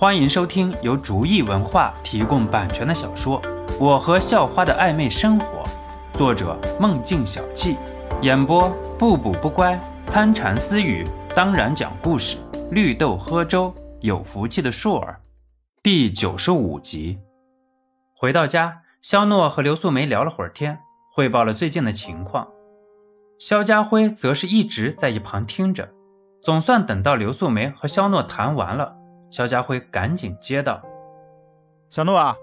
欢迎收听由竹意文化提供版权的小说《我和校花的暧昧生活》，作者梦境小憩，演播不补不乖、参禅私语，当然讲故事，绿豆喝粥，有福气的硕儿，第九十五集。回到家，肖诺和刘素梅聊了会儿天，汇报了最近的情况。肖家辉则是一直在一旁听着。总算等到刘素梅和肖诺谈完了，肖家辉赶紧接道：“小诺啊，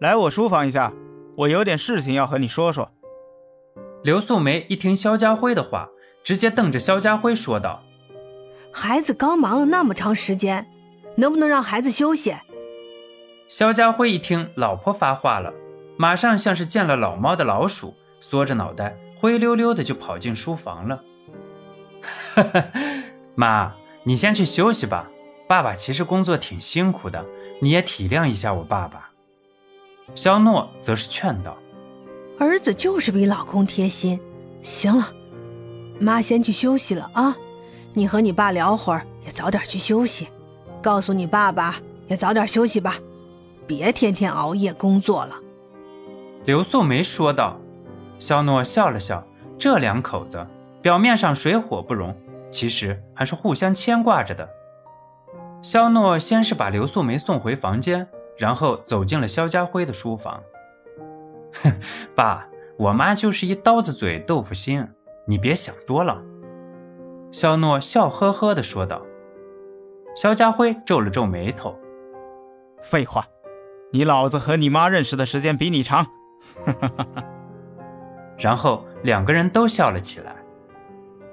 来我书房一下，我有点事情要和你说说。”刘素梅一听肖家辉的话，直接瞪着肖家辉说道：“孩子刚忙了那么长时间，能不能让孩子休息？”肖家辉一听老婆发话了，马上像是见了老猫的老鼠，缩着脑袋灰溜溜的就跑进书房了。哈哈。妈，你先去休息吧。爸爸其实工作挺辛苦的，你也体谅一下我爸爸。肖诺则是劝道：“儿子就是比老公贴心。行了，妈先去休息了啊。你和你爸聊会儿，也早点去休息。告诉你爸爸也早点休息吧，别天天熬夜工作了。”刘素梅说道。肖诺笑了笑，这两口子表面上水火不容。其实还是互相牵挂着的。肖诺先是把刘素梅送回房间，然后走进了肖家辉的书房。哼，爸，我妈就是一刀子嘴豆腐心，你别想多了。肖诺笑呵呵地说道。肖家辉皱了皱眉头：“废话，你老子和你妈认识的时间比你长。”哈哈哈哈。然后两个人都笑了起来。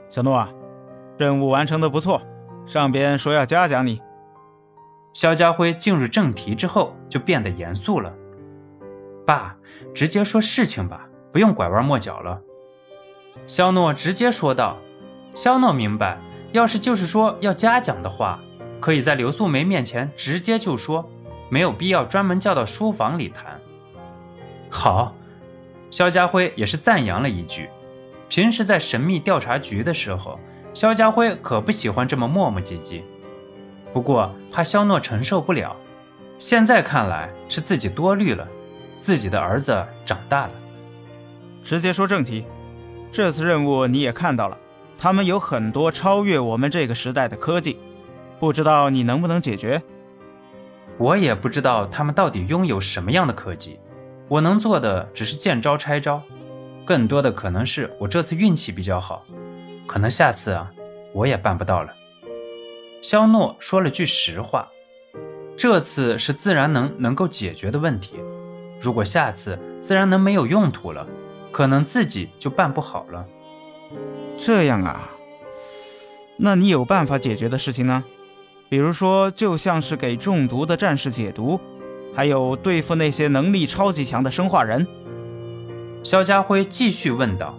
小诺啊。任务完成的不错，上边说要嘉奖你。肖家辉进入正题之后就变得严肃了。爸，直接说事情吧，不用拐弯抹角了。肖诺直接说道。肖诺明白，要是就是说要嘉奖的话，可以在刘素梅面前直接就说，没有必要专门叫到书房里谈。好，肖家辉也是赞扬了一句。平时在神秘调查局的时候。肖家辉可不喜欢这么磨磨唧唧，不过怕肖诺承受不了。现在看来是自己多虑了，自己的儿子长大了。直接说正题，这次任务你也看到了，他们有很多超越我们这个时代的科技，不知道你能不能解决？我也不知道他们到底拥有什么样的科技，我能做的只是见招拆招，更多的可能是我这次运气比较好。可能下次啊，我也办不到了。肖诺说了句实话，这次是自然能能够解决的问题。如果下次自然能没有用途了，可能自己就办不好了。这样啊，那你有办法解决的事情呢？比如说，就像是给中毒的战士解毒，还有对付那些能力超级强的生化人。肖家辉继续问道。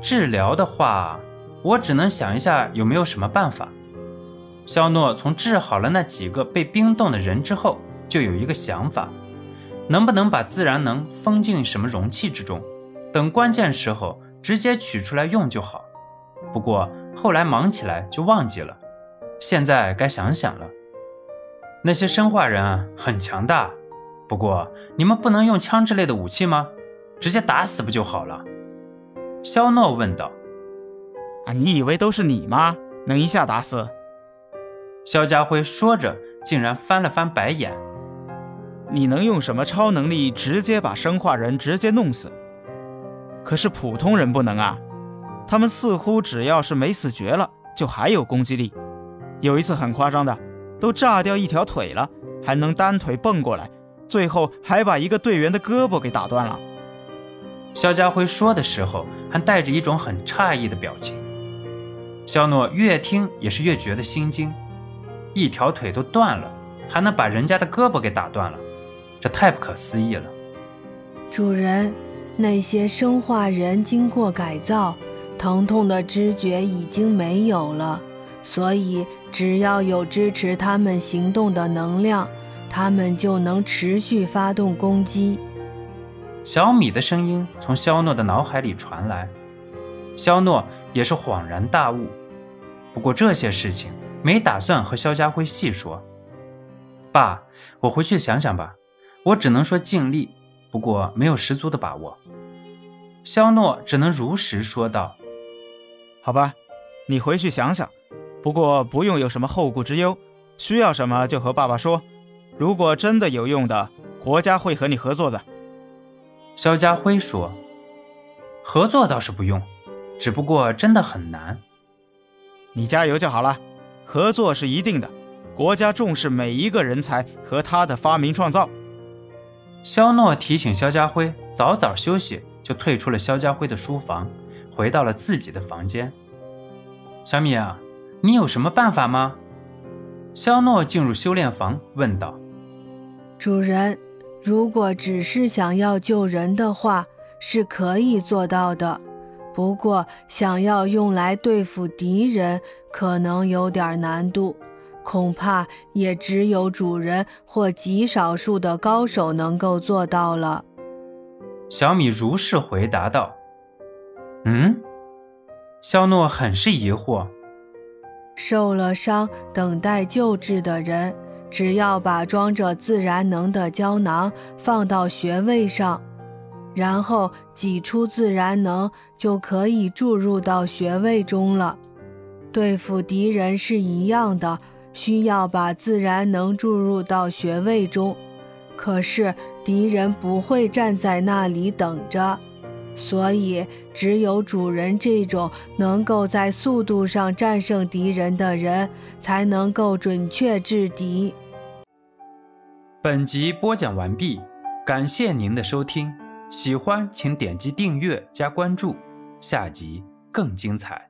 治疗的话，我只能想一下有没有什么办法。肖诺从治好了那几个被冰冻的人之后，就有一个想法：能不能把自然能封进什么容器之中，等关键时候直接取出来用就好。不过后来忙起来就忘记了，现在该想想了。那些生化人很强大，不过你们不能用枪之类的武器吗？直接打死不就好了？肖诺问道：“啊，你以为都是你吗？能一下打死？”肖家辉说着，竟然翻了翻白眼：“你能用什么超能力直接把生化人直接弄死？可是普通人不能啊！他们似乎只要是没死绝了，就还有攻击力。有一次很夸张的，都炸掉一条腿了，还能单腿蹦过来，最后还把一个队员的胳膊给打断了。”肖家辉说的时候。还带着一种很诧异的表情，肖诺越听也是越觉得心惊，一条腿都断了，还能把人家的胳膊给打断了，这太不可思议了。主人，那些生化人经过改造，疼痛的知觉已经没有了，所以只要有支持他们行动的能量，他们就能持续发动攻击。小米的声音从肖诺的脑海里传来，肖诺也是恍然大悟。不过这些事情没打算和肖家辉细说。爸，我回去想想吧。我只能说尽力，不过没有十足的把握。肖诺只能如实说道：“好吧，你回去想想。不过不用有什么后顾之忧，需要什么就和爸爸说。如果真的有用的，国家会和你合作的。”肖家辉说：“合作倒是不用，只不过真的很难。你加油就好了。合作是一定的，国家重视每一个人才和他的发明创造。”肖诺提醒肖家辉早早休息。就退出了肖家辉的书房，回到了自己的房间。小米啊，你有什么办法吗？肖诺进入修炼房问道。主人，如果只是想要救人的话，是可以做到的。不过，想要用来对付敌人，可能有点难度，恐怕也只有主人或极少数的高手能够做到了。小米如是回答道：“嗯。”肖诺很是疑惑。受了伤、等待救治的人，只要把装着自然能的胶囊放到穴位上，然后挤出自然能，就可以注入到穴位中了。对付敌人是一样的，需要把自然能注入到穴位中。可是。敌人不会站在那里等着，所以只有主人这种能够在速度上战胜敌人的人，才能够准确制敌。本集播讲完毕，感谢您的收听，喜欢请点击订阅加关注，下集更精彩。